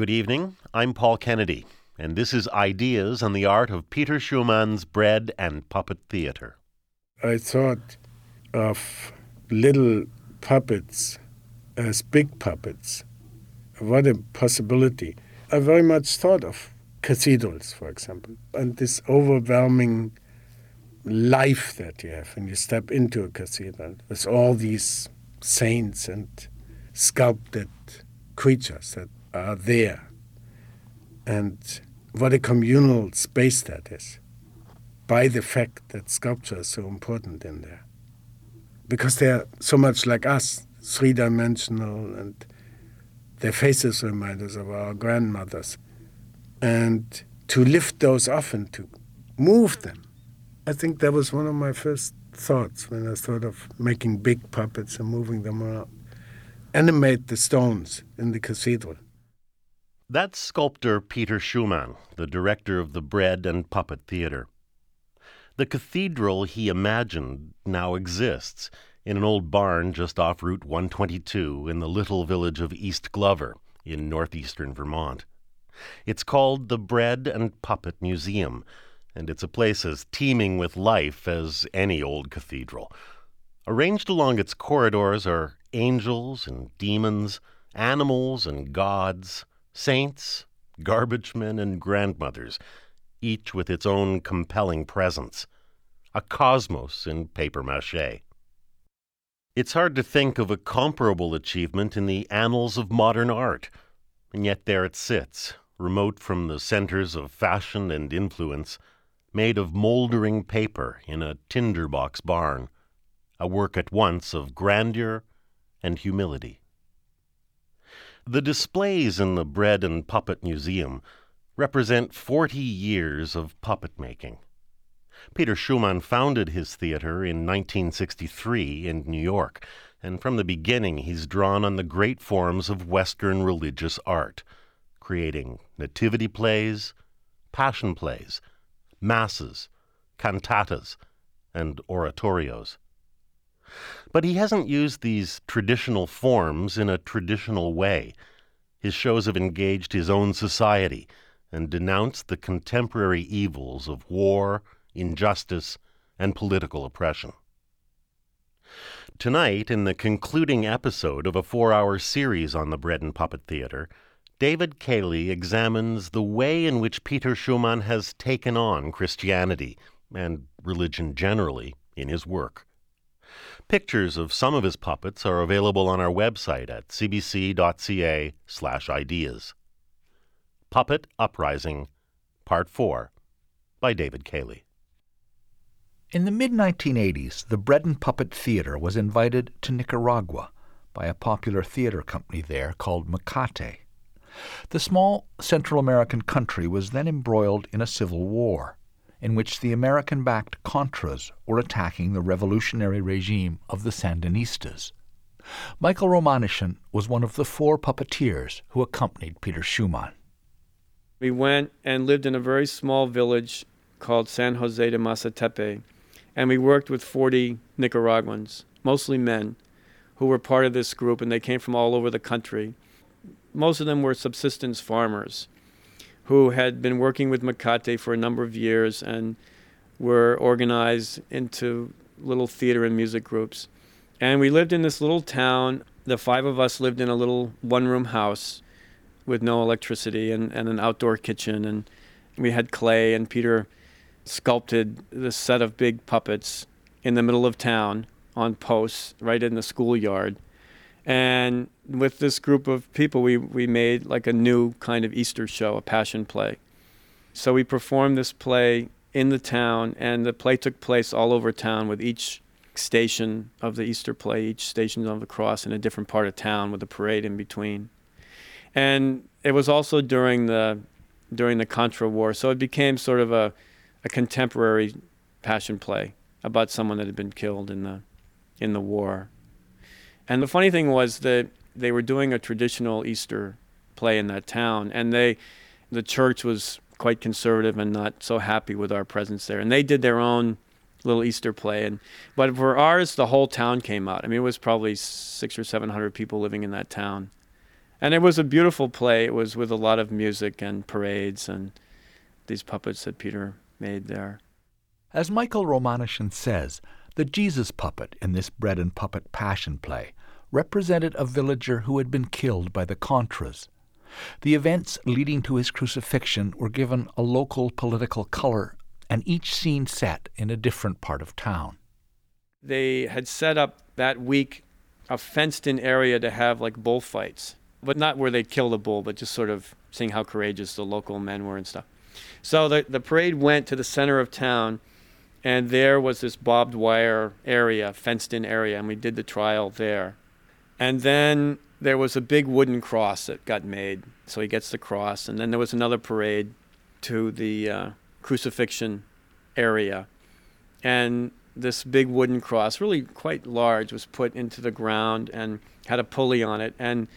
Good evening. I'm Paul Kennedy, and this is Ideas on the Art of Peter Schumann's Bread and Puppet Theater. I thought of little puppets as big puppets. What a possibility. I very much thought of cathedrals, for example, and this overwhelming life that you have when you step into a cathedral with all these saints and sculpted creatures that are there. And what a communal space that is by the fact that sculpture is so important in there. Because they're so much like us, three dimensional, and their faces remind us of our grandmothers. And to lift those off and to move them, I think that was one of my first thoughts when I thought of making big puppets and moving them around. Animate the stones in the cathedral. That's sculptor Peter Schumann, the director of the Bread and Puppet Theater. The cathedral he imagined now exists in an old barn just off Route 122 in the little village of East Glover in northeastern Vermont. It's called the Bread and Puppet Museum, and it's a place as teeming with life as any old cathedral. Arranged along its corridors are angels and demons, animals and gods, saints, garbage men, and grandmothers, each with its own compelling presence. A cosmos in paper mache. It's hard to think of a comparable achievement in the annals of modern art, and yet there it sits, remote from the centers of fashion and influence, made of moldering paper in a tinderbox barn, a work at once of grandeur and humility. The displays in the Bread and Puppet Museum represent 40 years of puppet making. Peter Schumann founded his theater in 1963 in New York, and from the beginning he's drawn on the great forms of Western religious art, creating nativity plays, passion plays, masses, cantatas, and oratorios. But he hasn't used these traditional forms in a traditional way. His shows have engaged his own society and denounced the contemporary evils of war, injustice, and political oppression. Tonight, in the concluding episode of a four hour series on the Bread and Puppet Theater, David Cayley examines the way in which Peter Schumann has taken on Christianity and religion generally in his work. Pictures of some of his puppets are available on our website at cbc.ca/ideas. Puppet Uprising, Part 4, by David Cayley. In the mid 1980s, the Bread and Puppet Theater was invited to Nicaragua by a popular theater company there called Mecate. The small Central American country was then embroiled in a civil war, in which the American backed Contras were attacking the revolutionary regime of the Sandinistas. Michael Romanyshyn was one of the four puppeteers who accompanied Peter Schumann. We went and lived in a very small village called San Jose de Masatepe, and we worked with 40 Nicaraguans, mostly men, who were part of this group, and they came from all over the country most of them were subsistence farmers who had been working with Mecate for a number of years and were organized into little theater and music groups. And we lived in this little town. The five of us lived in a little one room house with no electricity and, and an outdoor kitchen. And we had clay, and Peter sculpted this set of big puppets in the middle of town on posts right in the schoolyard. And with this group of people, we, we made like a new kind of Easter show, a passion play. So we performed this play in the town, and the play took place all over town with each station of the Easter play, each station of the cross in a different part of town with a parade in between. And it was also during the during the Contra War, so it became sort of a, a contemporary passion play about someone that had been killed in the in the war. And the funny thing was that they were doing a traditional Easter play in that town, and they, the church was quite conservative and not so happy with our presence there, and they did their own little Easter play. And but for ours, the whole town came out. I mean, it was probably six or seven hundred people living in that town, And it was a beautiful play. It was with a lot of music and parades and these puppets that Peter made there. As Michael Romanyshyn says, the Jesus puppet in this bread and puppet passion play represented a villager who had been killed by the Contras. The events leading to his crucifixion were given a local political color, and each scene set in a different part of town. They had set up that week a fenced in area to have like bullfights, but not where they'd kill the bull, but just sort of seeing how courageous the local men were and stuff. So the, the parade went to the center of town, and there was this barbed wire area, fenced in area, and we did the trial there. And then there was a big wooden cross that got made. So he gets the cross. And then there was another parade to the uh, crucifixion area. And this big wooden cross, really quite large, was put into the ground and had a pulley on it. And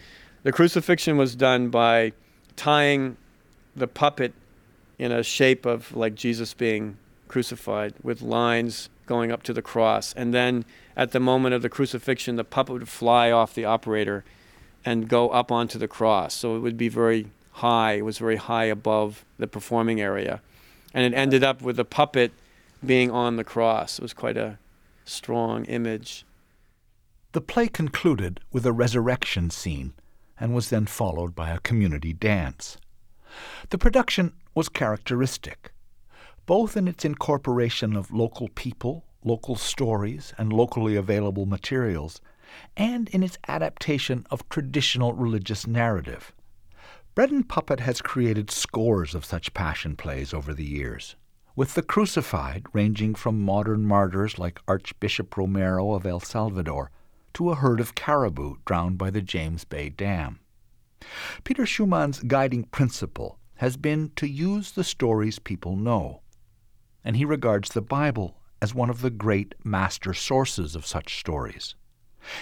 the crucifixion was done by tying the puppet in a shape of like Jesus being crucified with lines going up to the cross. And then at the moment of the crucifixion, the puppet would fly off the operator and go up onto the cross. So it would be very high. It was very high above the performing area. And it ended up with the puppet being on the cross. It was quite a strong image. The play concluded with a resurrection scene and was then followed by a community dance. The production was characteristic, both in its incorporation of local people local stories, and locally available materials, and in its adaptation of traditional religious narrative. Bread and Puppet has created scores of such passion plays over the years, with the crucified ranging from modern martyrs like Archbishop Romero of El Salvador to a herd of caribou drowned by the James Bay Dam. Peter Schumann's guiding principle has been to use the stories people know, and he regards the Bible as one of the great master sources of such stories.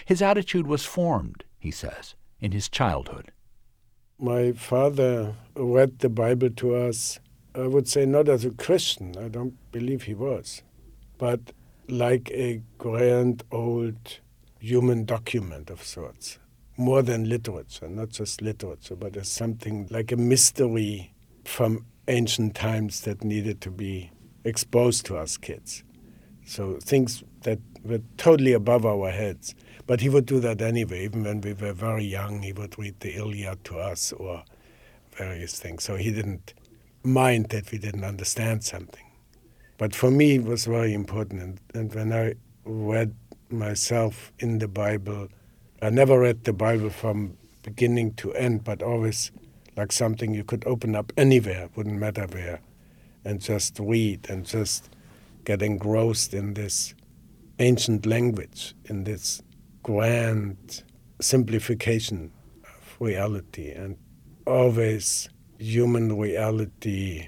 His attitude was formed, he says, in his childhood. My father read the Bible to us, I would say not as a Christian, I don't believe he was, but like a grand old human document of sorts, more than literature, not just literature, but as something like a mystery from ancient times that needed to be exposed to us kids. So things that were totally above our heads. But he would do that anyway. Even when we were very young, he would read the Iliad to us or various things. So he didn't mind that we didn't understand something. But for me, it was very important. And, and when I read myself in the Bible, I never read the Bible from beginning to end, but always like something you could open up anywhere, wouldn't matter where, and just read and just get engrossed in this ancient language, in this grand simplification of reality, and always human reality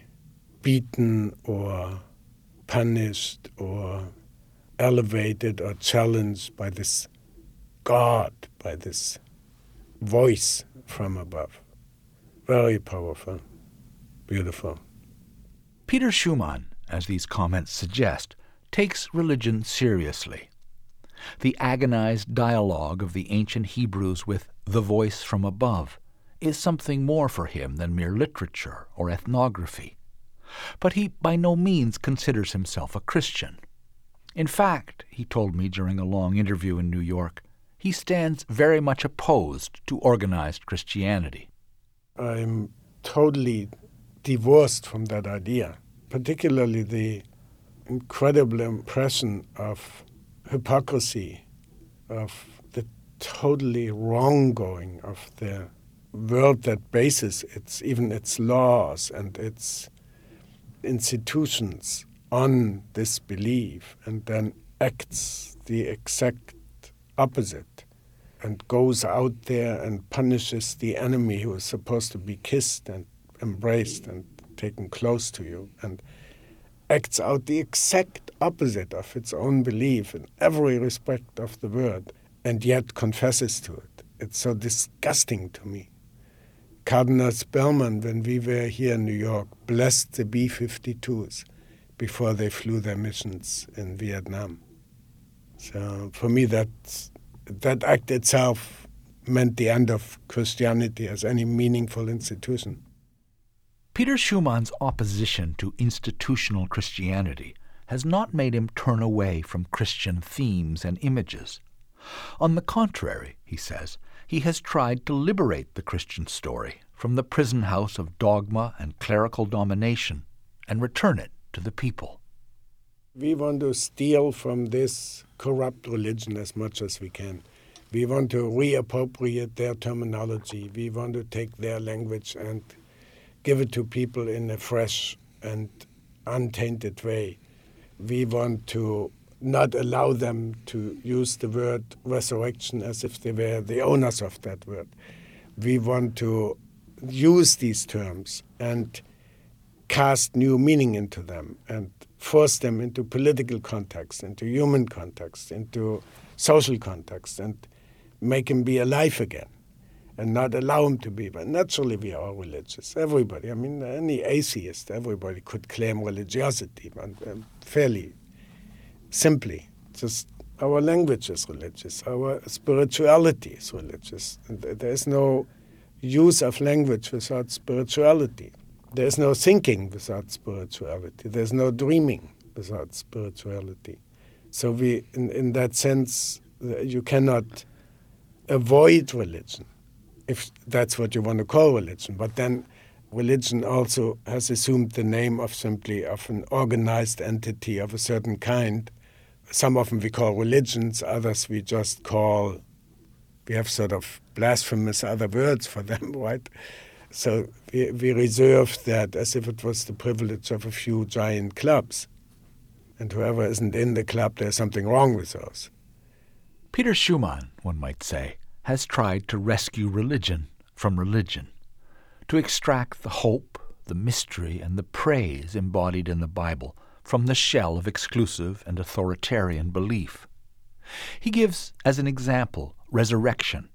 beaten or punished or elevated or challenged by this God, by this voice from above. Very powerful, beautiful. Peter Schumann as these comments suggest, takes religion seriously. The agonized dialogue of the ancient Hebrews with the voice from above is something more for him than mere literature or ethnography. But he by no means considers himself a Christian. In fact, he told me during a long interview in New York, he stands very much opposed to organized Christianity. I'm totally divorced from that idea particularly the incredible impression of hypocrisy, of the totally wronggoing of the world that bases its even its laws and its institutions on this belief and then acts the exact opposite and goes out there and punishes the enemy who is supposed to be kissed and embraced and taken close to you and acts out the exact opposite of its own belief in every respect of the word and yet confesses to it. It's so disgusting to me. Cardinal Spellman, when we were here in New York, blessed the B 52s before they flew their missions in Vietnam. So for me, that, that act itself meant the end of Christianity as any meaningful institution. Peter Schumann's opposition to institutional Christianity has not made him turn away from Christian themes and images. On the contrary, he says, he has tried to liberate the Christian story from the prison house of dogma and clerical domination and return it to the people. We want to steal from this corrupt religion as much as we can. We want to reappropriate their terminology. We want to take their language and give it to people in a fresh and untainted way. We want to not allow them to use the word resurrection as if they were the owners of that word. We want to use these terms and cast new meaning into them and force them into political context, into human context, into social context, and make them be alive again and not allow him to be. But naturally, we are religious. Everybody, I mean, any atheist, everybody could claim religiosity, but um, fairly simply. Just our language is religious, our spirituality is religious. There is no use of language without spirituality. There's no thinking without spirituality. There's no dreaming without spirituality. So we, in, in that sense, you cannot avoid religion, if that's what you want to call religion. But then religion also has assumed the name of simply of an organized entity of a certain kind. Some of them we call religions, others we just call, we have sort of blasphemous other words for them, right? So we, we reserve that as if it was the privilege of a few giant clubs. And whoever isn't in the club, there's something wrong with us. Peter Schumann, one might say, has tried to rescue religion from religion, to extract the hope, the mystery, and the praise embodied in the Bible from the shell of exclusive and authoritarian belief. He gives, as an example, resurrection,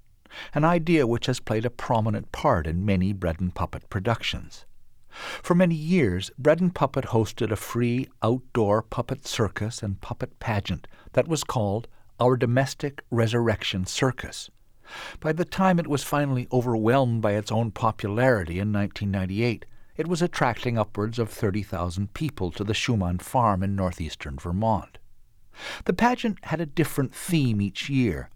an idea which has played a prominent part in many Bread and Puppet productions. For many years, Bread and Puppet hosted a free outdoor puppet circus and puppet pageant that was called Our Domestic Resurrection Circus. By the time it was finally overwhelmed by its own popularity in 1998, it was attracting upwards of 30,000 people to the Schumann farm in northeastern Vermont. The pageant had a different theme each year,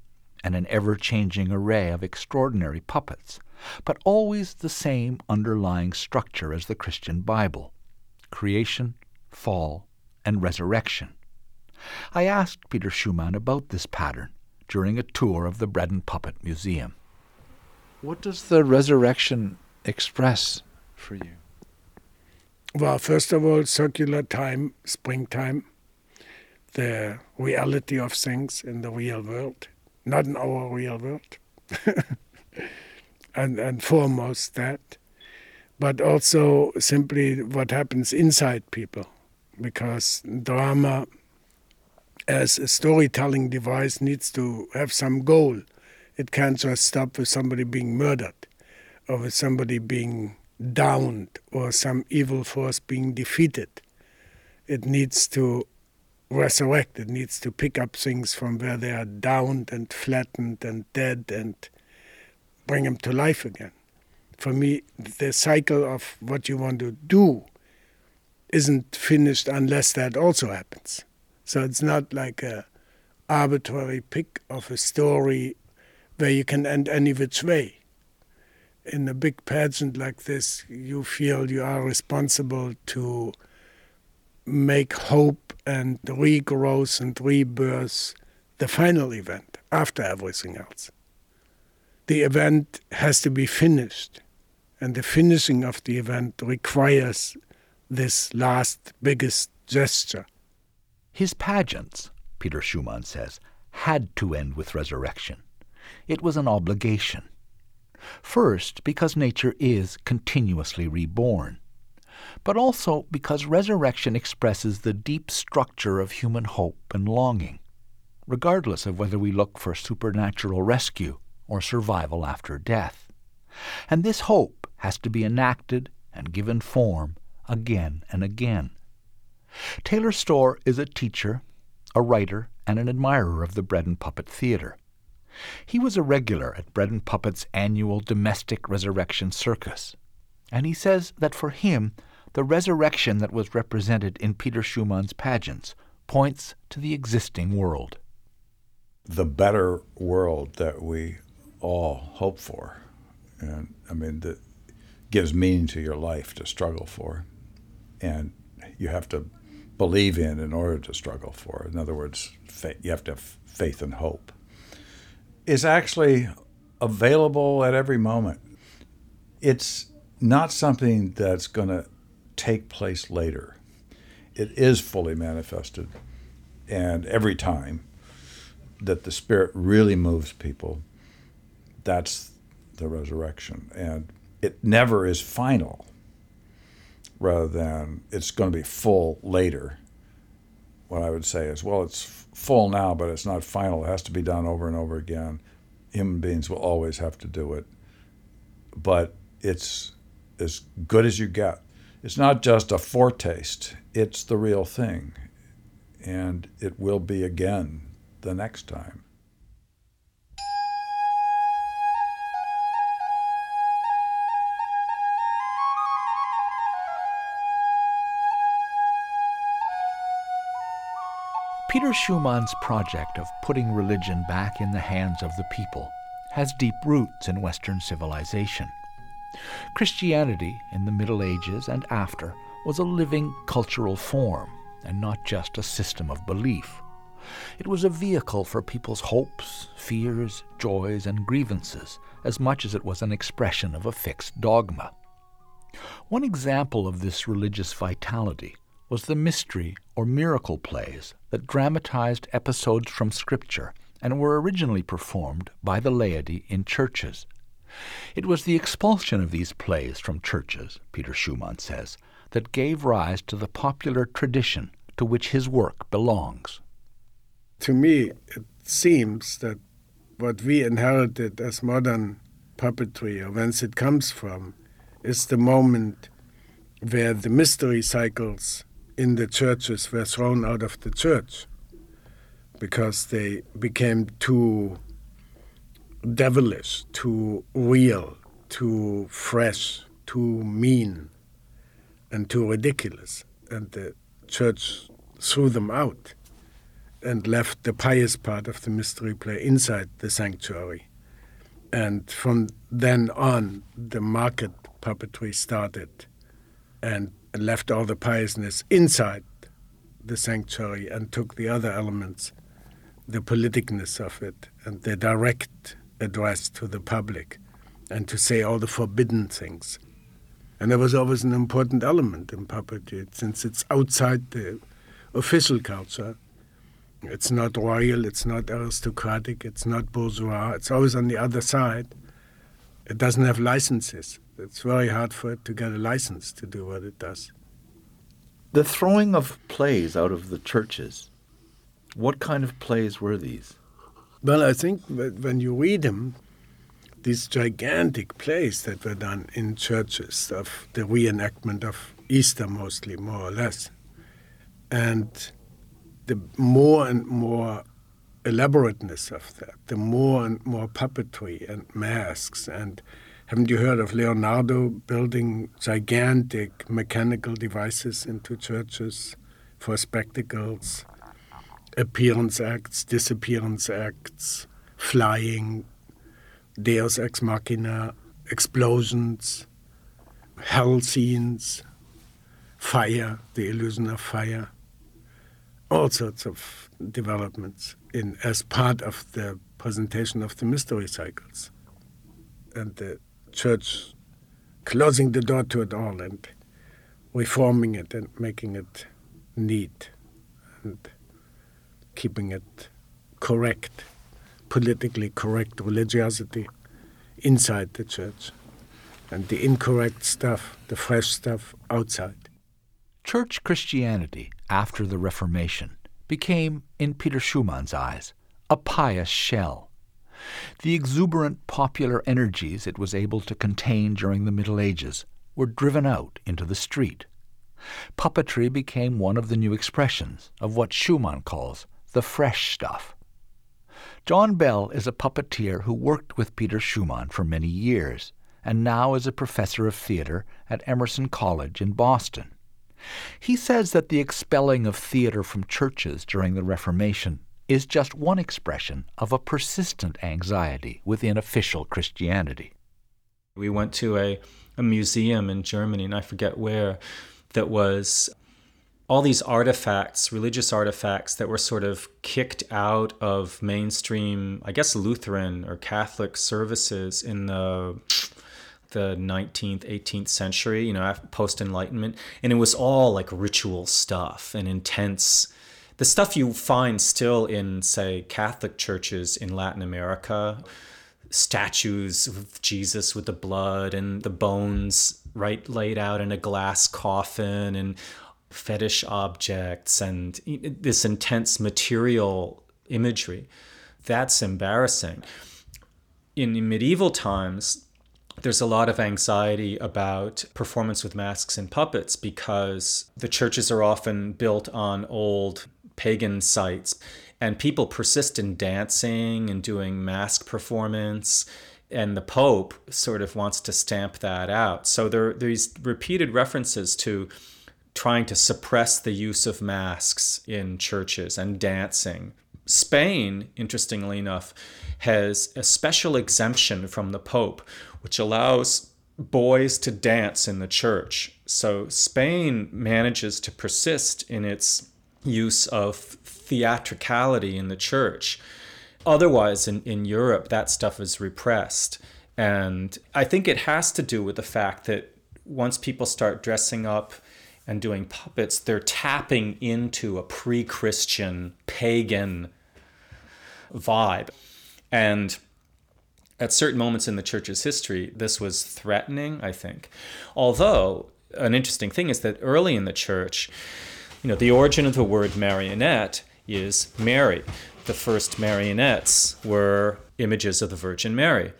and an ever changing array of extraordinary puppets, but always the same underlying structure as the Christian Bible creation, fall, and resurrection. I asked Peter Schumann about this pattern during a tour of the Bread and Puppet Museum. What does the resurrection express for you? Well, first of all, circular time, springtime, the reality of things in the real world not in our real world. and, and foremost that, but also simply what happens inside people, because drama as a storytelling device needs to have some goal. It can't just stop with somebody being murdered or with somebody being downed or some evil force being defeated. It needs to resurrect. It needs to pick up things from where they are downed and flattened and dead and bring them to life again. For me, the cycle of what you want to do isn't finished unless that also happens. So it's not like a arbitrary pick of a story where you can end any which way. In a big pageant like this, you feel you are responsible to make hope and regrowth and rebirth the final event after everything else. The event has to be finished, and the finishing of the event requires this last biggest gesture. His pageants, Peter Schumann says, had to end with resurrection. It was an obligation. First, because nature is continuously reborn but also because resurrection expresses the deep structure of human hope and longing, regardless of whether we look for supernatural rescue or survival after death. And this hope has to be enacted and given form again and again. Taylor Stoehr is a teacher, a writer, and an admirer of the Bread and Puppet Theatre. He was a regular at Bread and Puppet's annual domestic resurrection circus, and he says that for him, the resurrection that was represented in Peter Schumann's pageants points to the existing world. The better world that we all hope for. And I mean, that gives meaning to your life to struggle for. And you have to believe in in order to struggle for. In other words, you have to have faith and hope. Is actually available at every moment. It's not something that's going to take place later. It is fully manifested. And every time that the Spirit really moves people, that's the resurrection. And it never is final, rather than it's going to be full later. What I would say is, well, it's full now, but it's not final. It has to be done over and over again. Human beings will always have to do it. But it's as good as you get. It's not just a foretaste, it's the real thing. And it will be again the next time. Peter Schumann's project of putting religion back in the hands of the people has deep roots in Western civilization. Christianity in the Middle Ages and after was a living cultural form and not just a system of belief. It was a vehicle for people's hopes, fears, joys, and grievances as much as it was an expression of a fixed dogma. One example of this religious vitality was the mystery or miracle plays that dramatized episodes from Scripture and were originally performed by the laity in churches. It was the expulsion of these plays from churches, Peter Schumann says, that gave rise to the popular tradition to which his work belongs. To me, it seems that what we inherited as modern puppetry, or whence it comes from, is the moment where the mystery cycles in the churches were thrown out of the church because they became too devilish, too real, too fresh, too mean, and too ridiculous. And the church threw them out and left the pious part of the mystery play inside the sanctuary. And from then on, the market puppetry started and left all the piousness inside the sanctuary and took the other elements, the politicness of it, and the direct address to the public, and to say all the forbidden things. And that was always an important element in puppetry, since it's outside the official culture. It's not royal, it's not aristocratic, it's not bourgeois, it's always on the other side. It doesn't have licenses. It's very hard for it to get a license to do what it does. The throwing of plays out of the churches, what kind of plays were these? Well, I think when you read them, these gigantic plays that were done in churches of the reenactment of Easter, mostly, more or less. And the more and more elaborateness of that, the more and more puppetry and masks and haven't you heard of Leonardo building gigantic mechanical devices into churches for spectacles, appearance acts, disappearance acts, flying, deus ex machina, explosions, hell scenes, fire, the illusion of fire, all sorts of developments in as part of the presentation of the mystery cycles. And the church closing the door to it all and reforming it and making it neat and keeping it correct, politically correct religiosity inside the church and the incorrect stuff, the fresh stuff outside. Church Christianity after the Reformation became, in Peter Schumann's eyes, a pious shell the exuberant popular energies it was able to contain during the Middle Ages were driven out into the street. Puppetry became one of the new expressions of what Schumann calls the fresh stuff. John Bell is a puppeteer who worked with Peter Schumann for many years and now is a professor of theater at Emerson College in Boston. He says that the expelling of theater from churches during the Reformation is just one expression of a persistent anxiety within official Christianity. We went to a, a museum in Germany, and I forget where, that was all these artifacts, religious artifacts that were sort of kicked out of mainstream, I guess Lutheran or Catholic services in the the 19th, 18th century, you know, post Enlightenment, and it was all like ritual stuff and intense. The stuff you find still in, say, Catholic churches in Latin America, statues of Jesus with the blood and the bones right laid out in a glass coffin and fetish objects and this intense material imagery. That's embarrassing. In, medieval times, there's a lot of anxiety about performance with masks and puppets because the churches are often built on old pagan sites and people persist in dancing and doing mask performance and the pope sort of wants to stamp that out so there are these repeated references to trying to suppress the use of masks in churches and dancing. Spain, interestingly enough, has a special exemption from the Pope, which allows boys to dance in the church. So Spain manages to persist in its use of theatricality in the church. Otherwise, in, in Europe, that stuff is repressed. And I think it has to do with the fact that once people start dressing up and doing puppets, they're tapping into a pre Christian, pagan vibe. And at certain moments in the church's history, this was threatening, I think. Although, an interesting thing is that early in the church, you know, the origin of the word marionette is Mary. The first marionettes were images of the Virgin Mary.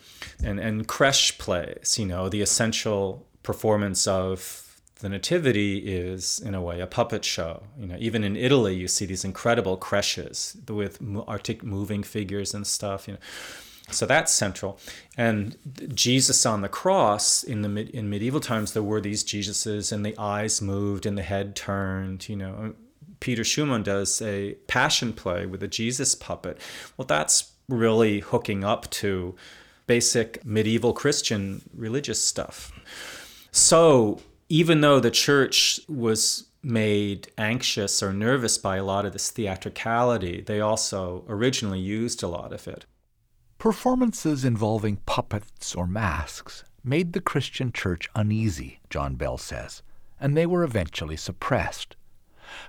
And, and creche plays, you know, the essential performance of the nativity is in a way a puppet show you know even in italy you see these incredible creches with artic moving figures and stuff you know so that's central. And jesus on the cross in the in medieval times there were these jesuses and the eyes moved and the head turned you know. Peter schumann does a passion play with a jesus puppet. Well that's really hooking up to basic medieval christian religious stuff. So even though the church was made anxious or nervous by a lot of this theatricality, they also originally used a lot of it. Performances involving puppets or masks made the Christian church uneasy, John Bell says, and they were eventually suppressed.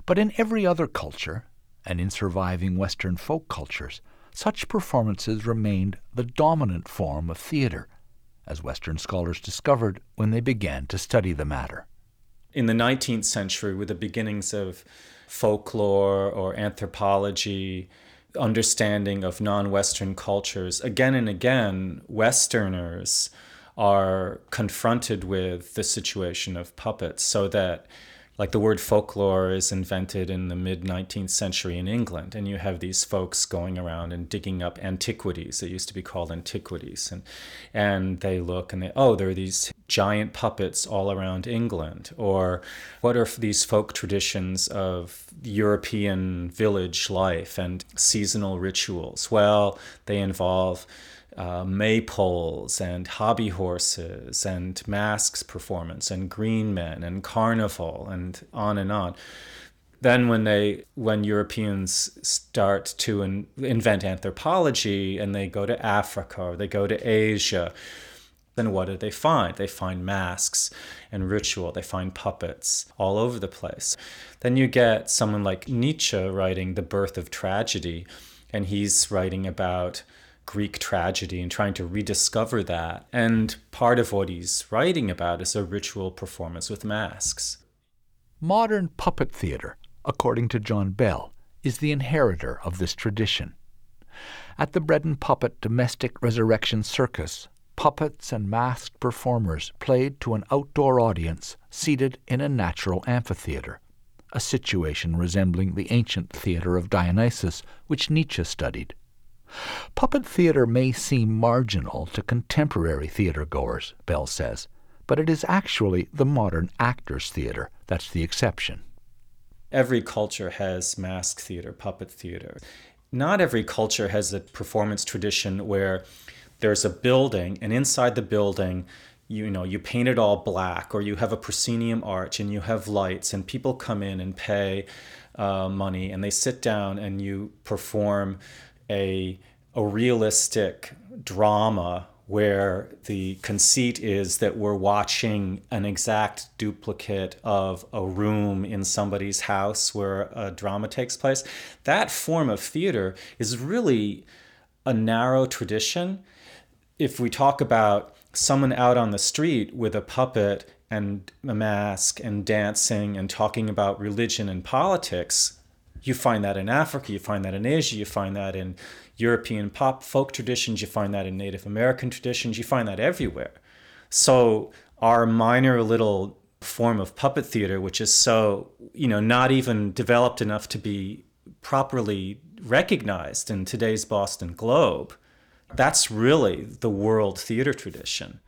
But in every other culture, and in surviving Western folk cultures, such performances remained the dominant form of theater as Western scholars discovered when they began to study the matter. In the 19th century, with the beginnings of folklore or anthropology, understanding of non Western cultures, again and again, Westerners are confronted with the situation of puppets so that like the word folklore is invented in the mid 19th century in England, and you have these folks going around and digging up antiquities. It used to be called antiquities, and and they look and they oh there are these giant puppets all around England, or what are these folk traditions of European village life and seasonal rituals? Well, they involve uh, maypoles and hobby horses and masks performance and green men and carnival and on and on. Then when they when Europeans start to in, invent anthropology and they go to Africa or they go to Asia, then what do they find? They find masks and ritual. They find puppets all over the place. Then you get someone like Nietzsche writing The Birth of Tragedy, and he's writing about Greek tragedy and trying to rediscover that. And part of what he's writing about is a ritual performance with masks. Modern puppet theater, according to John Bell, is the inheritor of this tradition. At the Bread and Puppet Domestic Resurrection Circus, puppets and masked performers played to an outdoor audience seated in a natural amphitheater, a situation resembling the ancient theater of Dionysus which Nietzsche studied. Puppet theater may seem marginal to contemporary theater goers, Bell says, but it is actually the modern actors' theater that's the exception. Every culture has mask theater, puppet theater. Not every culture has a performance tradition where there's a building, and inside the building, you know you paint it all black or you have a proscenium arch and you have lights and people come in and pay uh, money and they sit down and you perform a, a realistic drama where the conceit is that we're watching an exact duplicate of a room in somebody's house where a drama takes place. That form of theater is really a narrow tradition. If we talk about someone out on the street with a puppet and a mask and dancing and talking about religion and politics, you find that in Africa, you find that in Asia, you find that in European pop folk traditions, you find that in Native American traditions, you find that everywhere. So our minor little form of puppet theater, which is so, you know, not even developed enough to be properly recognized in today's Boston Globe, that's really the world theater tradition.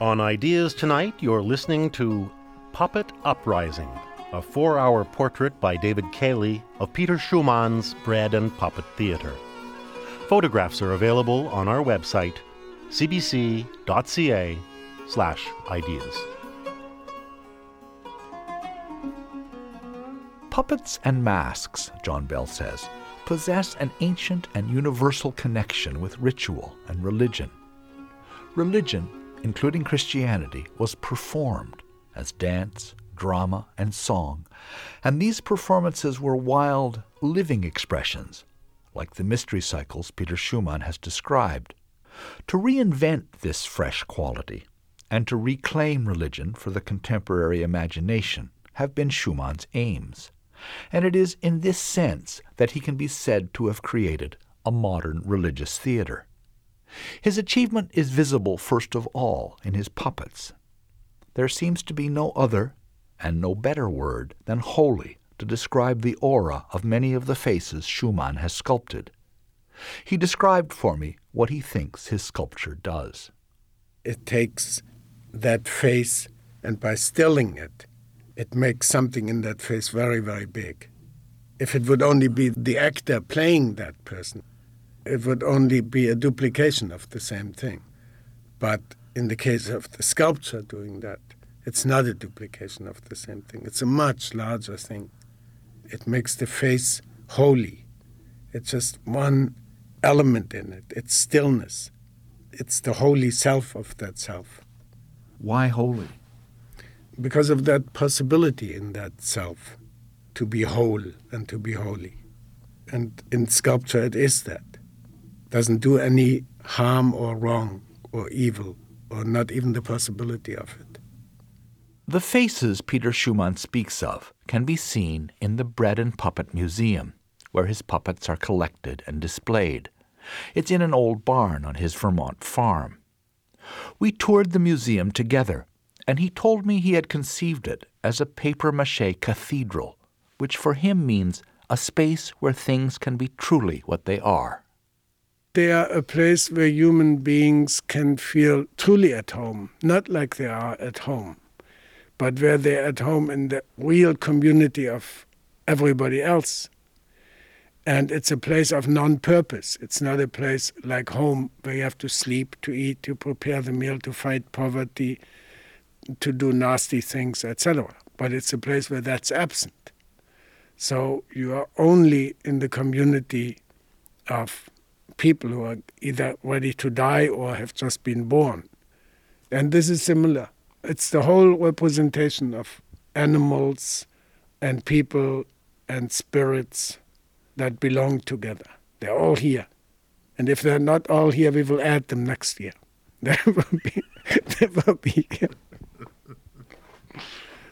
On Ideas Tonight, you're listening to Puppet Uprising, a four hour portrait by David Cayley of Peter Schumann's Bread and Puppet Theatre. Photographs are available on our website, cbc.ca slash ideas. Puppets and masks, John Bell says, possess an ancient and universal connection with ritual and religion. Religion including Christianity, was performed as dance, drama, and song, and these performances were wild, living expressions, like the mystery cycles Peter Schumann has described. To reinvent this fresh quality and to reclaim religion for the contemporary imagination have been Schumann's aims, and it is in this sense that he can be said to have created a modern religious theater. His achievement is visible first of all in his puppets. There seems to be no other and no better word than holy to describe the aura of many of the faces Schumann has sculpted. He described for me what he thinks his sculpture does. It takes that face, and by stilling it, it makes something in that face very, very big. If it would only be the actor playing that person, it would only be a duplication of the same thing. But in the case of the sculpture doing that, it's not a duplication of the same thing. It's a much larger thing. It makes the face holy. It's just one element in it. It's stillness. It's the holy self of that self. Why holy? Because of that possibility in that self to be whole and to be holy. And in sculpture, it is that doesn't do any harm or wrong or evil or not even the possibility of it. The faces Peter Schumann speaks of can be seen in the Bread and Puppet Museum, where his puppets are collected and displayed. It's in an old barn on his Vermont farm. We toured the museum together, and he told me he had conceived it as a paper mache cathedral, which for him means a space where things can be truly what they are. They are a place where human beings can feel truly at home, not like they are at home, but where they're at home in the real community of everybody else. And it's a place of non purpose. It's not a place like home where you have to sleep, to eat, to prepare the meal, to fight poverty, to do nasty things, etc. But it's a place where that's absent. So you are only in the community of people who are either ready to die or have just been born. And this is similar. It's the whole representation of animals and people and spirits that belong together. They're all here. And if they're not all here, we will add them next year. They will be, they will be here.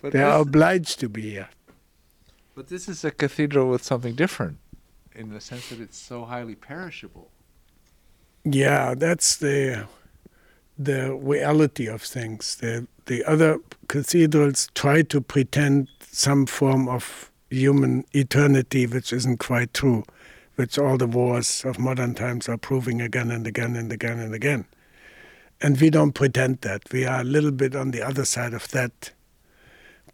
But they are obliged to be here. But this is a cathedral with something different in the sense that it's so highly perishable. Yeah, that's the the reality of things. The, the other cathedrals try to pretend some form of human eternity, which isn't quite true, which all the wars of modern times are proving again and again and again and again. And we don't pretend that. We are a little bit on the other side of that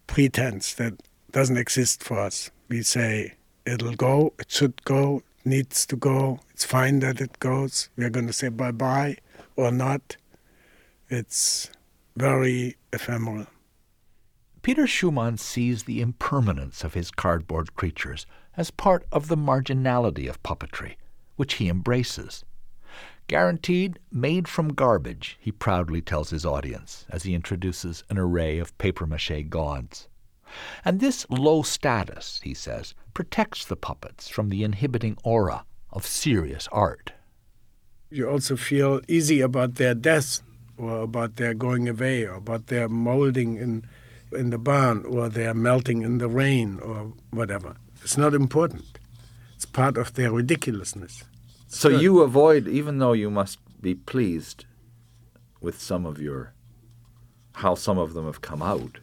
pretense that doesn't exist for us. We say it'll go, it should go, needs to go, it's fine that it goes. We're going to say bye bye or not. It's very ephemeral. Peter Schumann sees the impermanence of his cardboard creatures as part of the marginality of puppetry, which he embraces. Guaranteed made from garbage, he proudly tells his audience as he introduces an array of papier mache gods. And this low status, he says, protects the puppets from the inhibiting aura of serious art. You also feel easy about their death or about their going away or about their molding in in the barn or their melting in the rain or whatever. It's not important. It's part of their ridiculousness. So Good. you avoid, even though you must be pleased with some of your, how some of them have come out.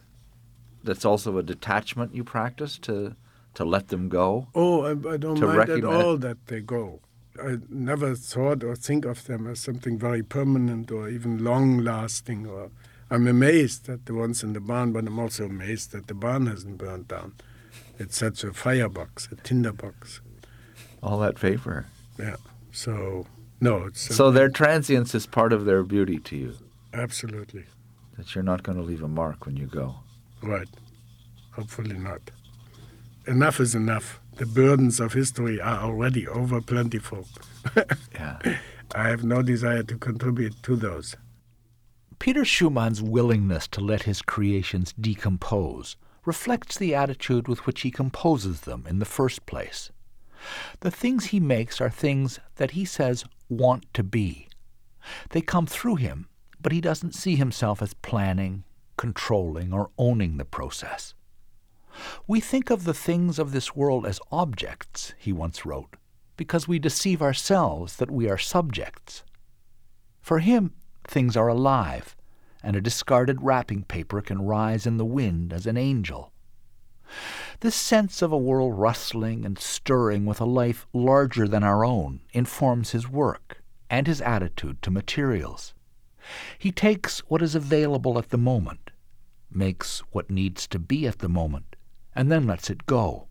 That's also a detachment you practice to, to let them go. Oh, I, I don't mind at all that they go. I never thought or think of them as something very permanent or even long lasting. Or I'm amazed at the ones in the barn, but I'm also amazed that the barn hasn't burned down. It's such a firebox, a tinderbox. All that vapor. Yeah. So no, it's So their transience is part of their beauty to you. absolutely That you're not going to leave a mark when you go. Right. Hopefully not. Enough is enough. The burdens of history are already over plentiful. Yeah. I have no desire to contribute to those. Peter Schumann's willingness to let his creations decompose reflects the attitude with which he composes them in the first place. The things he makes are things that he says want to be. They come through him, but he doesn't see himself as planning, controlling, or owning the process. We think of the things of this world as objects, he once wrote, because we deceive ourselves that we are subjects. For him, things are alive, and a discarded wrapping paper can rise in the wind as an angel. This sense of a world rustling and stirring with a life larger than our own informs his work and his attitude to materials. He takes what is available at the moment, makes what needs to be at the moment, and then lets it go.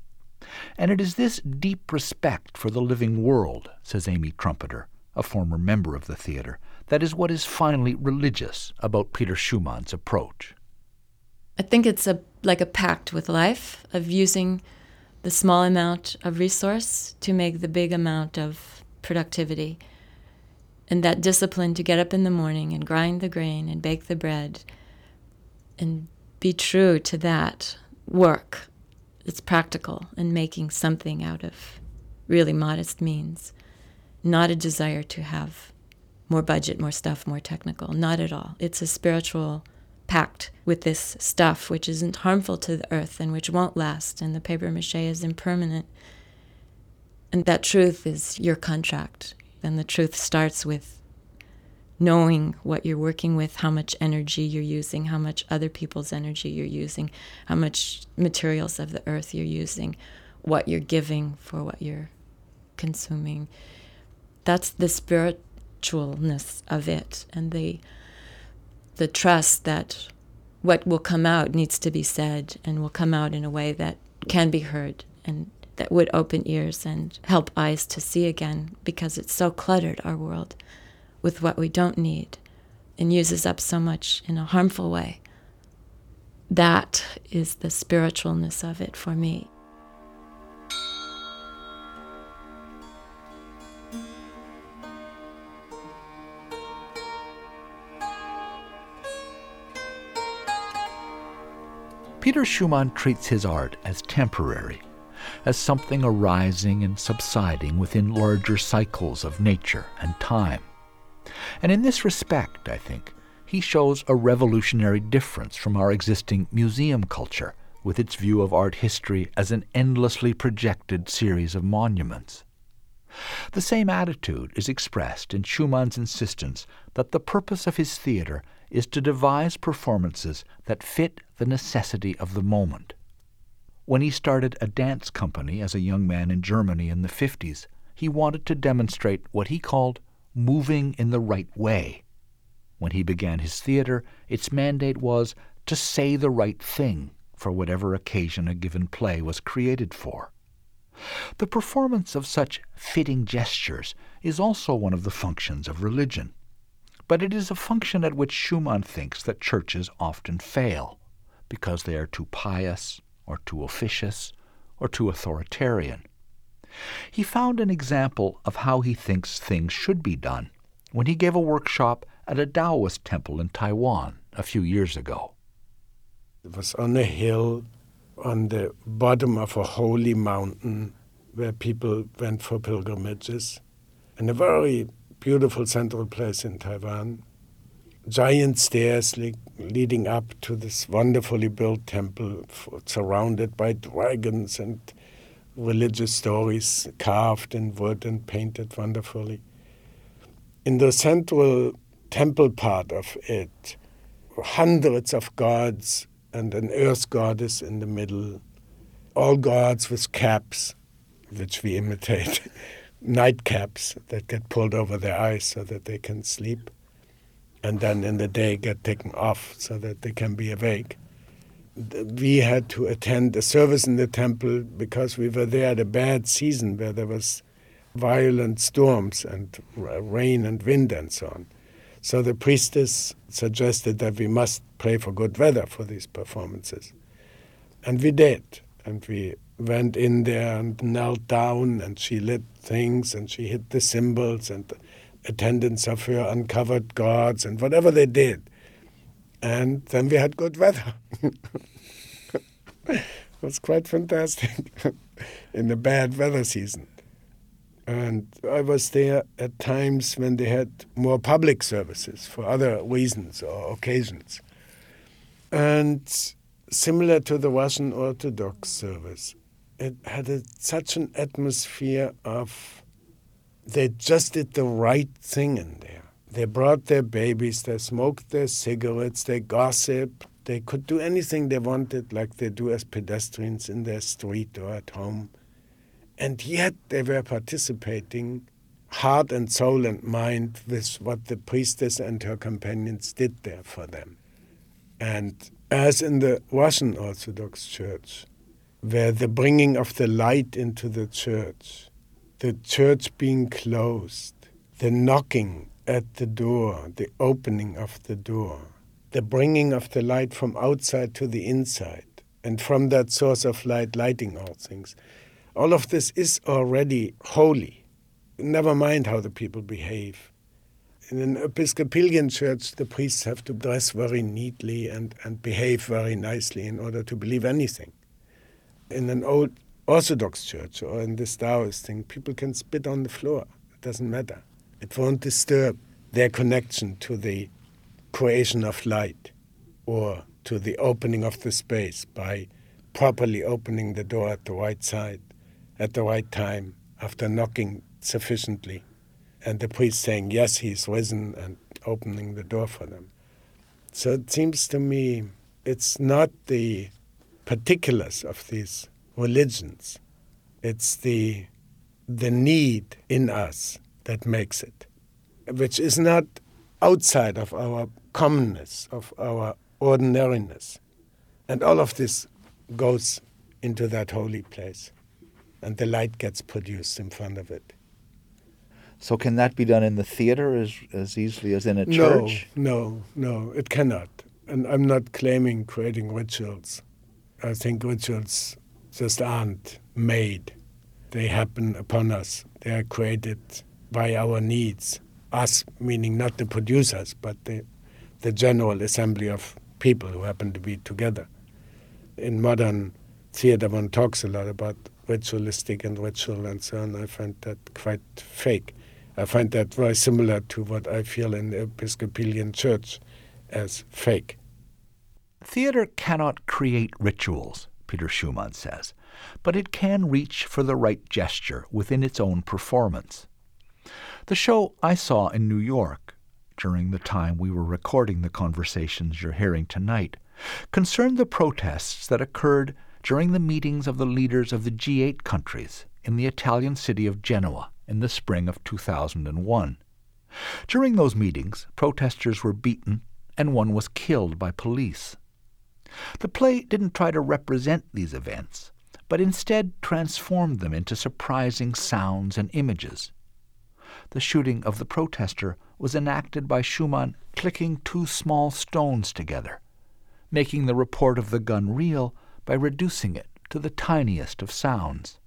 And it is this deep respect for the living world, says Amy Trumpeter, a former member of the theater, that is what is finally religious about Peter Schumann's approach. I think it's a like a pact with life of using the small amount of resource to make the big amount of productivity. And that discipline to get up in the morning and grind the grain and bake the bread and be true to that work. It's practical and making something out of really modest means. Not a desire to have more budget, more stuff, more technical. Not at all. It's a spiritual pact with this stuff which isn't harmful to the earth and which won't last, and the paper mache is impermanent. And that truth is your contract. And the truth starts with knowing what you're working with, how much energy you're using, how much other people's energy you're using, how much materials of the earth you're using, what you're giving for what you're consuming. That's the spiritualness of it and the the trust that what will come out needs to be said and will come out in a way that can be heard and that would open ears and help eyes to see again because it's so cluttered our world with what we don't need and uses up so much in a harmful way. That is the spiritualness of it for me. Peter Schumann treats his art as temporary, as something arising and subsiding within larger cycles of nature and time. And in this respect, I think, he shows a revolutionary difference from our existing museum culture with its view of art history as an endlessly projected series of monuments. The same attitude is expressed in Schumann's insistence that the purpose of his theater is to devise performances that fit the necessity of the moment. When he started a dance company as a young man in Germany in the 50s, he wanted to demonstrate what he called moving in the right way. When he began his theater, its mandate was to say the right thing for whatever occasion a given play was created for. The performance of such fitting gestures is also one of the functions of religion, but it is a function at which Schumann thinks that churches often fail, because they are too pious, or too officious, or too authoritarian. He found an example of how he thinks things should be done when he gave a workshop at a Taoist temple in Taiwan a few years ago. It was on a hill on the bottom of a holy mountain where people went for pilgrimages, in a very beautiful central place in Taiwan. Giant stairs le- leading up to this wonderfully built temple, surrounded by dragons and religious stories carved in wood and painted wonderfully. In the central temple part of it, hundreds of gods and an earth goddess in the middle, all gods with caps, which we imitate, nightcaps that get pulled over their eyes so that they can sleep, and then in the day get taken off so that they can be awake. We had to attend a service in the temple because we were there at a bad season where there was violent storms and rain and wind and so on. So the priestess suggested that we must pray for good weather for these performances. And we did. And we went in there and knelt down and she lit things and she hit the cymbals and the attendants of her uncovered gods and whatever they did. And then we had good weather. it was quite fantastic in the bad weather season. And I was there at times when they had more public services for other reasons or occasions. And similar to the Russian Orthodox service, it had a, such an atmosphere of they just did the right thing in there. They brought their babies, they smoked their cigarettes, they gossiped, they could do anything they wanted, like they do as pedestrians in their street or at home and yet they were participating heart and soul and mind with what the priestess and her companions did there for them. And as in the Russian Orthodox Church, where the bringing of the light into the church, the church being closed, the knocking at the door, the opening of the door, the bringing of the light from outside to the inside, and from that source of light lighting all things. All of this is already holy. Never mind how the people behave. In an Episcopalian church, the priests have to dress very neatly and, and behave very nicely in order to believe anything. In an old Orthodox church or in this Taoist thing, people can spit on the floor. It doesn't matter. It won't disturb their connection to the creation of light or to the opening of the space by properly opening the door at the right side at the right time after knocking sufficiently, and the priest saying, Yes, he's risen, and opening the door for them. So it seems to me it's not the particulars of these religions, it's the, the need in us that makes it, which is not outside of our commonness, of our ordinariness. And all of this goes into that holy place and the light gets produced in front of it. So can that be done in the theater as as easily as in a church? no, church? No, no, it cannot. And I'm not claiming creating rituals. I think rituals just aren't made. They happen upon us. They are created by our needs. Us meaning not the producers, but the the general assembly of people who happen to be together. In modern theater, one talks a lot about ritualistic and ritual and so on. I find that quite fake. I find that very similar to what I feel in the Episcopalian Church as fake. Theater cannot create rituals, Peter Schumann says, but it can reach for the right gesture within its own performance. The show I saw in New York, during the time we were recording the conversations you're hearing tonight, concerned the protests that occurred during the meetings of the leaders of the G8 countries in the Italian city of Genoa in the spring of 2001. During those meetings, protesters were beaten and one was killed by police. The play didn't try to represent these events, but instead transformed them into surprising sounds and images. The shooting of the protester was enacted by Schumann clicking two small stones together, making the report of the gun real by reducing it to the tiniest of sounds.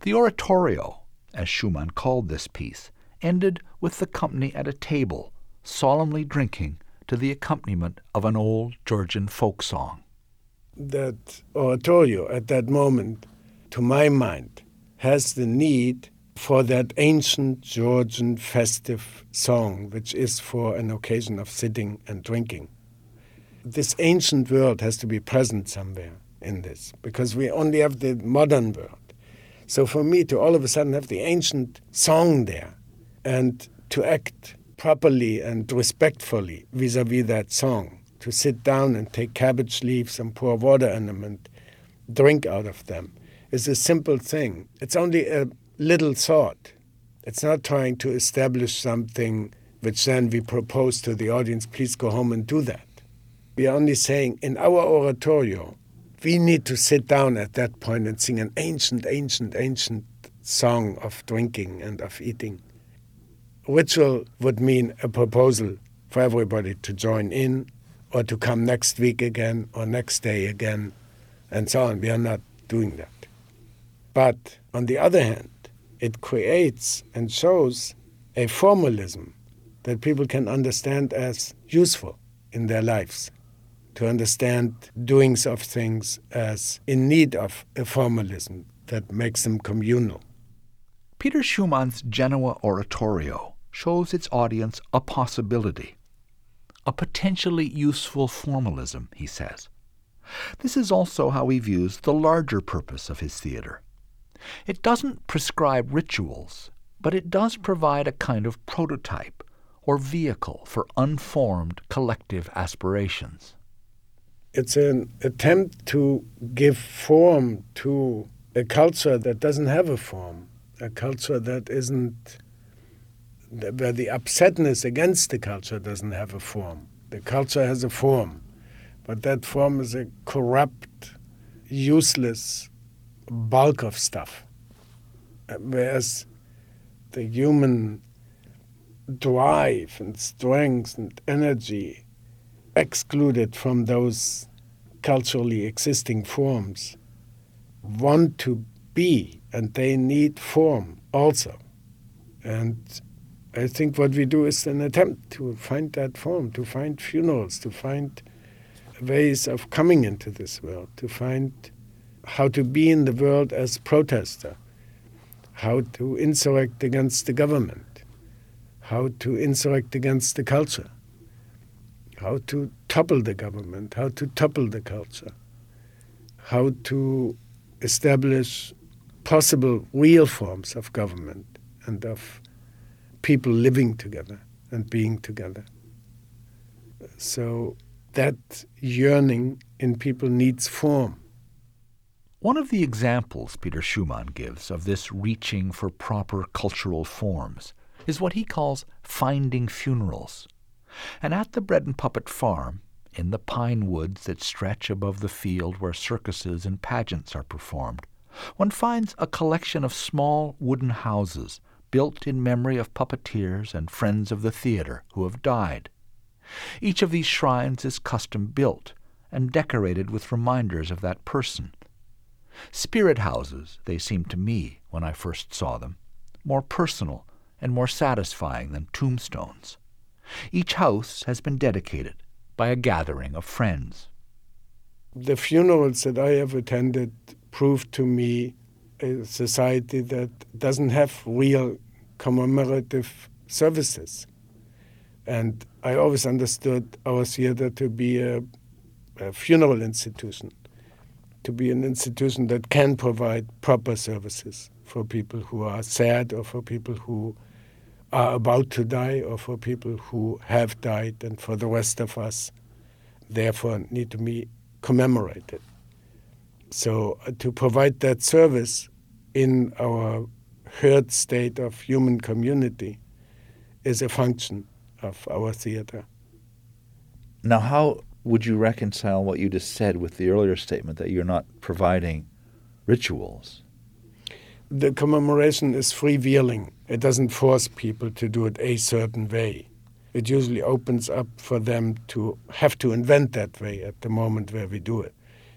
The oratorio, as Schumann called this piece, ended with the company at a table, solemnly drinking to the accompaniment of an old Georgian folk song. That oratorio at that moment, to my mind, has the need for that ancient Georgian festive song, which is for an occasion of sitting and drinking. This ancient world has to be present somewhere in this, because we only have the modern world. So for me to all of a sudden have the ancient song there and to act properly and respectfully vis a vis that song, to sit down and take cabbage leaves and pour water in them and drink out of them, is a simple thing. It's only a little thought. It's not trying to establish something which then we propose to the audience, please go home and do that. We are only saying in our oratorio, we need to sit down at that point and sing an ancient, ancient, ancient song of drinking and of eating. Ritual would mean a proposal for everybody to join in or to come next week again or next day again and so on. We are not doing that. But on the other hand, it creates and shows a formalism that people can understand as useful in their lives, to understand doings of things as in need of a formalism that makes them communal. Peter Schumann's Genoa Oratorio shows its audience a possibility, a potentially useful formalism, he says. This is also how he views the larger purpose of his theater it doesn't prescribe rituals, but it does provide a kind of prototype or vehicle for unformed collective aspirations. It's an attempt to give form to a culture that doesn't have a form, a culture that isn't, where the upsetness against the culture doesn't have a form. The culture has a form, but that form is a corrupt, useless bulk of stuff. Whereas the human drive and strength and energy excluded from those culturally existing forms want to be and they need form also. And I think what we do is an attempt to find that form, to find funerals, to find ways of coming into this world, to find how to be in the world as protester, how to insurrect against the government, how to insurrect against the culture, how to topple the government, how to topple the culture, how to establish possible real forms of government and of people living together and being together. So that yearning in people needs form. One of the examples Peter Schumann gives of this reaching for proper cultural forms is what he calls finding funerals. And at the Bread and Puppet Farm, in the pine woods that stretch above the field where circuses and pageants are performed, one finds a collection of small wooden houses built in memory of puppeteers and friends of the theater who have died. Each of these shrines is custom built and decorated with reminders of that person Spirit houses, they seemed to me when I first saw them, more personal and more satisfying than tombstones. Each house has been dedicated by a gathering of friends. The funerals that I have attended proved to me a society that doesn't have real commemorative services. And I always understood our theater to be a, a funeral institution to be an institution that can provide proper services for people who are sad or for people who are about to die or for people who have died and for the rest of us therefore need to be commemorated. So uh, to provide that service in our herd state of human community is a function of our theater. Now, how would you reconcile what you just said with the earlier statement that you're not providing rituals? The commemoration is freewheeling. It doesn't force people to do it a certain way. It usually opens up for them to have to invent that way at the moment where we do it.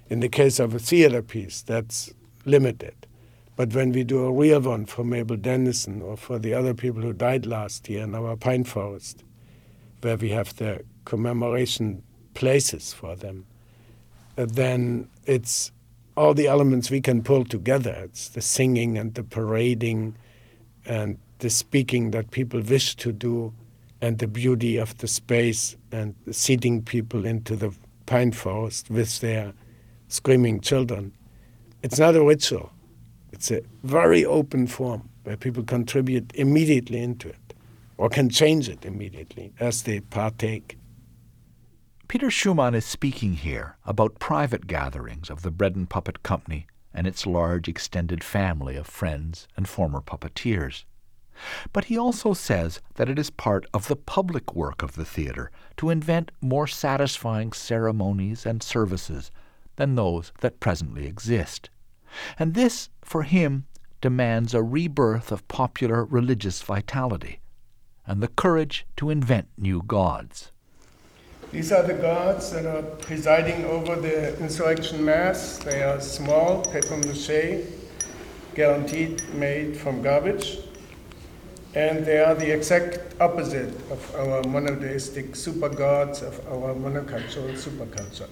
In the case of a theater piece, that's limited. But when we do a real one for Mabel Dennison or for the other people who died last year in our pine forest, where we have the commemoration places for them, uh, then it's all the elements we can pull together. It's the singing and the parading and the speaking that people wish to do and the beauty of the space and seating people into the pine forest with their screaming children. It's not a ritual. It's a very open form where people contribute immediately into it or can change it immediately as they partake. Peter Schumann is speaking here about private gatherings of the Bread and Puppet Company and its large extended family of friends and former puppeteers. But he also says that it is part of the public work of the theater to invent more satisfying ceremonies and services than those that presently exist. And this, for him, demands a rebirth of popular religious vitality and the courage to invent new gods. These are the gods that are presiding over the insurrection mass. They are small, paper mache, guaranteed made from garbage. And they are the exact opposite of our monotheistic super gods, of our monocultural superculture.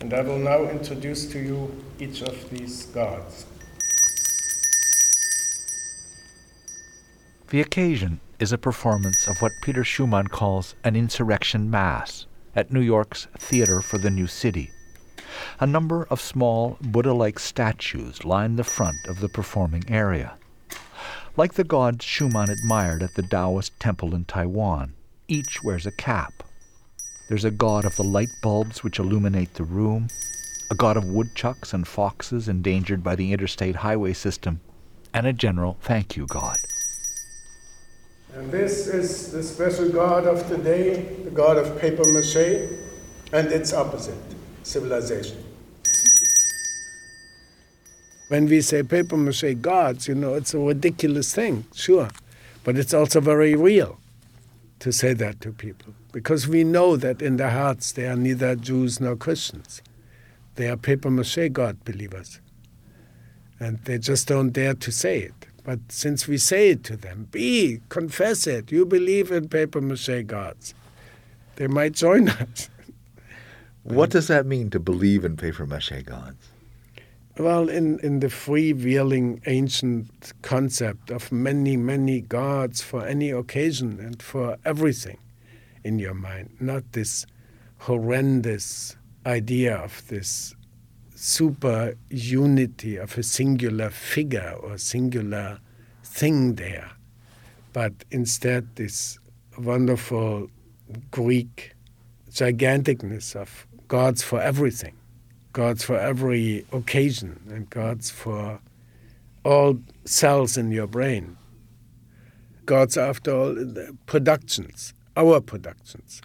And I will now introduce to you each of these gods. The occasion is a performance of what Peter Schumann calls an insurrection mass at New York's Theater for the New City. A number of small Buddha like statues line the front of the performing area. Like the gods Schumann admired at the Taoist temple in Taiwan, each wears a cap. There's a god of the light bulbs which illuminate the room, a god of woodchucks and foxes endangered by the interstate highway system, and a general thank you god. And this is the special god of today, the god of paper mache, and its opposite, civilization. When we say paper mache gods, you know, it's a ridiculous thing, sure, but it's also very real to say that to people because we know that in their hearts they are neither Jews nor Christians. They are paper mache God believers. And they just don't dare to say it. But since we say it to them, be, confess it, you believe in paper mache gods, they might join us. what does that mean to believe in paper mache gods? Well, in, in the freewheeling ancient concept of many, many gods for any occasion and for everything in your mind, not this horrendous idea of this super unity of a singular figure or singular thing there, but instead this wonderful Greek giganticness of gods for everything, gods for every occasion, and gods for all cells in your brain. Gods, after all, productions, our productions.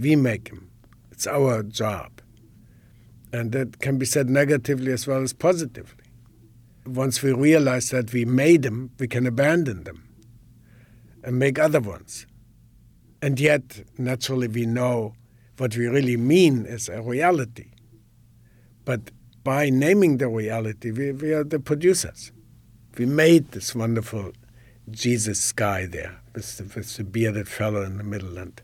We make them. It's our job. And that can be said negatively as well as positively. Once we realize that we made them, we can abandon them and make other ones. And yet, naturally, we know what we really mean is a reality. But by naming the reality, we, we are the producers. We made this wonderful Jesus sky there with the, with the bearded fellow in the middle and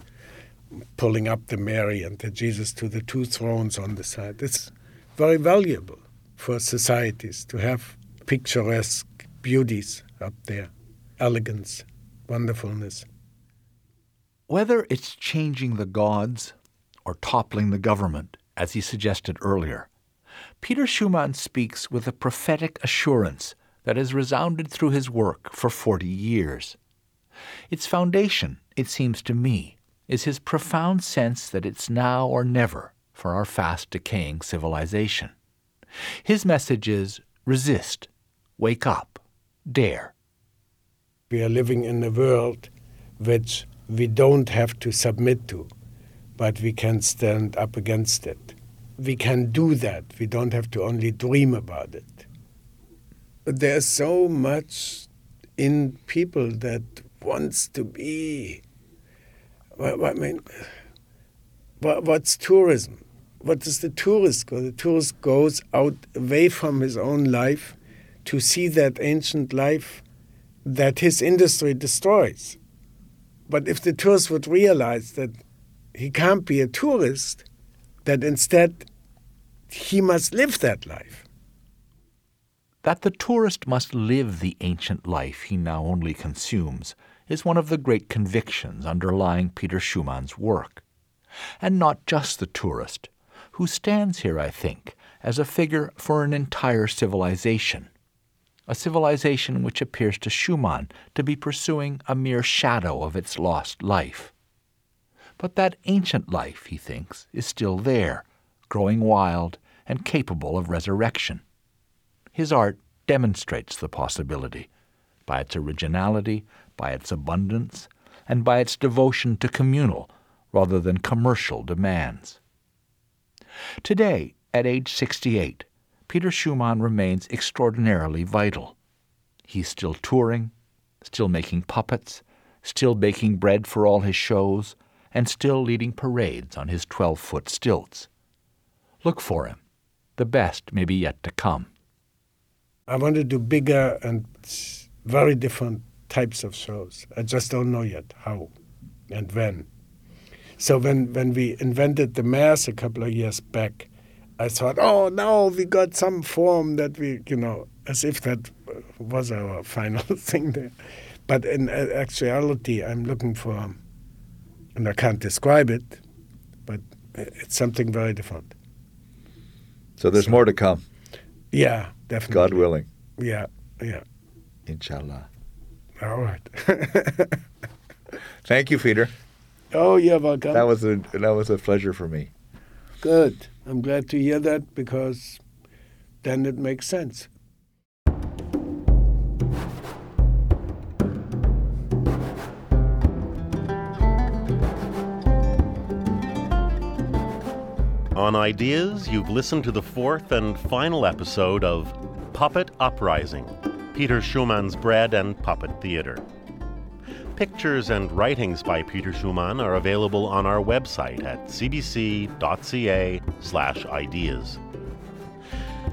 pulling up the Mary and the Jesus to the two thrones on the side. It's very valuable for societies to have picturesque beauties up there, elegance, wonderfulness. Whether it's changing the gods or toppling the government, as he suggested earlier, Peter Schumann speaks with a prophetic assurance that has resounded through his work for 40 years. Its foundation, it seems to me, is his profound sense that it's now or never for our fast decaying civilization. His message is resist, wake up, dare. We are living in a world which we don't have to submit to, but we can stand up against it. We can do that. We don't have to only dream about it. But there's so much in people that wants to be. I mean, what's tourism? What does the tourist go? The tourist goes out away from his own life to see that ancient life that his industry destroys. But if the tourist would realize that he can't be a tourist, that instead he must live that life. That the tourist must live the ancient life he now only consumes is one of the great convictions underlying Peter Schumann's work. And not just the tourist, who stands here, I think, as a figure for an entire civilization. A civilization which appears to Schumann to be pursuing a mere shadow of its lost life. But that ancient life, he thinks, is still there, growing wild and capable of resurrection. His art demonstrates the possibility by its originality, by its abundance, and by its devotion to communal rather than commercial demands. Today, at age 68, Peter Schumann remains extraordinarily vital. He's still touring, still making puppets, still baking bread for all his shows, and still leading parades on his 12 foot stilts. Look for him. The best may be yet to come. I want to do bigger and very different types of shows. I just don't know yet how and when. So when, when we invented the mass a couple of years back, I thought, oh, now we got some form that we, you know, as if that was our final thing there. But in uh, actuality, I'm looking for, and I can't describe it, but it's something very different. So there's so, more to come. Yeah, definitely. God willing. Yeah, yeah. Inshallah. All right. Thank you, Peter. Oh, you're welcome. That was a that was a pleasure for me. Good. I'm glad to hear that because then it makes sense. On Ideas, you've listened to the fourth and final episode of Puppet Uprising Peter Schumann's Bread and Puppet Theater. Pictures and writings by Peter Schumann are available on our website at cbc.ca/ideas.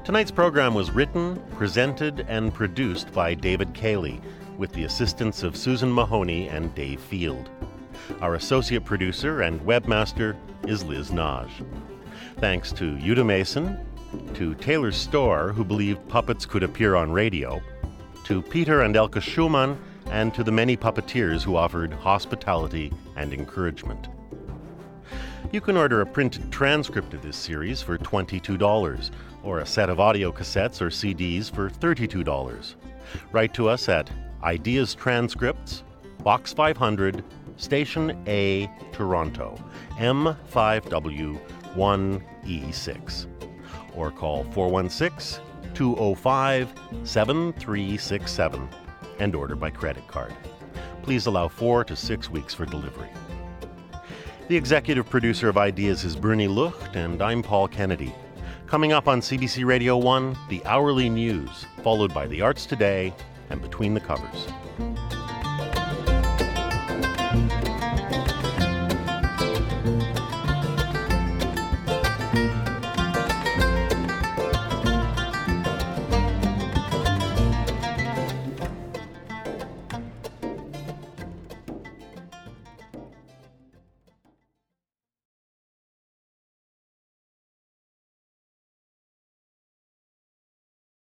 Tonight's program was written, presented, and produced by David Cayley, with the assistance of Susan Mahoney and Dave Field. Our associate producer and webmaster is Liz Nagy. Thanks to Yuda Mason, to Taylor Stoehr, who believed puppets could appear on radio, to Peter and Elke Schumann, and to the many puppeteers who offered hospitality and encouragement. You can order a printed transcript of this series for $22 or a set of audio cassettes or CDs for $32. Write to us at Ideas Transcripts, Box 500, Station A, Toronto, M5W1E6. Or call 416 205 7367 and order by credit card. Please allow four to six weeks for delivery. The executive producer of Ideas is Bernie Lucht, and I'm Paul Kennedy. Coming up on CBC Radio 1, the hourly news, followed by the Arts Today and Between the Covers.